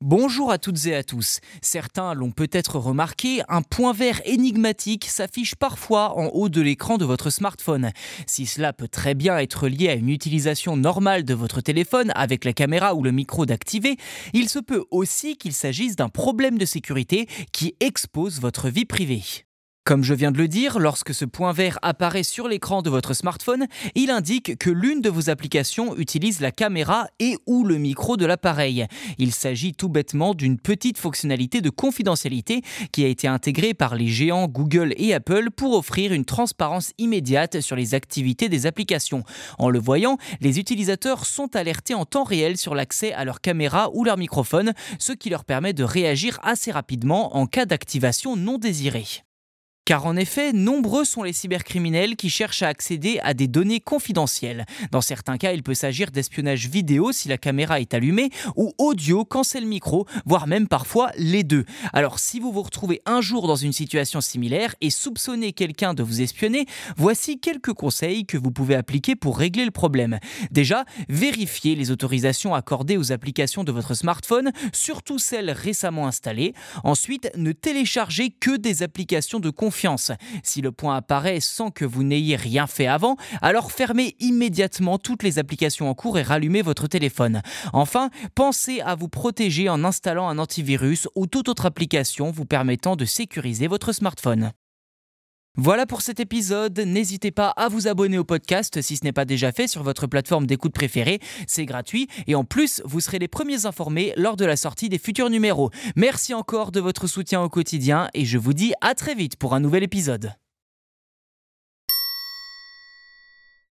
Bonjour à toutes et à tous. Certains l'ont peut-être remarqué, un point vert énigmatique s'affiche parfois en haut de l'écran de votre smartphone. Si cela peut très bien être lié à une utilisation normale de votre téléphone avec la caméra ou le micro d'activer, il se peut aussi qu'il s'agisse d'un problème de sécurité qui expose votre vie privée. Comme je viens de le dire, lorsque ce point vert apparaît sur l'écran de votre smartphone, il indique que l'une de vos applications utilise la caméra et ou le micro de l'appareil. Il s'agit tout bêtement d'une petite fonctionnalité de confidentialité qui a été intégrée par les géants Google et Apple pour offrir une transparence immédiate sur les activités des applications. En le voyant, les utilisateurs sont alertés en temps réel sur l'accès à leur caméra ou leur microphone, ce qui leur permet de réagir assez rapidement en cas d'activation non désirée. Car en effet, nombreux sont les cybercriminels qui cherchent à accéder à des données confidentielles. Dans certains cas, il peut s'agir d'espionnage vidéo si la caméra est allumée ou audio quand c'est le micro, voire même parfois les deux. Alors si vous vous retrouvez un jour dans une situation similaire et soupçonnez quelqu'un de vous espionner, voici quelques conseils que vous pouvez appliquer pour régler le problème. Déjà, vérifiez les autorisations accordées aux applications de votre smartphone, surtout celles récemment installées. Ensuite, ne téléchargez que des applications de confiance si le point apparaît sans que vous n'ayez rien fait avant, alors fermez immédiatement toutes les applications en cours et rallumez votre téléphone. Enfin, pensez à vous protéger en installant un antivirus ou toute autre application vous permettant de sécuriser votre smartphone. Voilà pour cet épisode. N'hésitez pas à vous abonner au podcast si ce n'est pas déjà fait sur votre plateforme d'écoute préférée. C'est gratuit et en plus, vous serez les premiers informés lors de la sortie des futurs numéros. Merci encore de votre soutien au quotidien et je vous dis à très vite pour un nouvel épisode.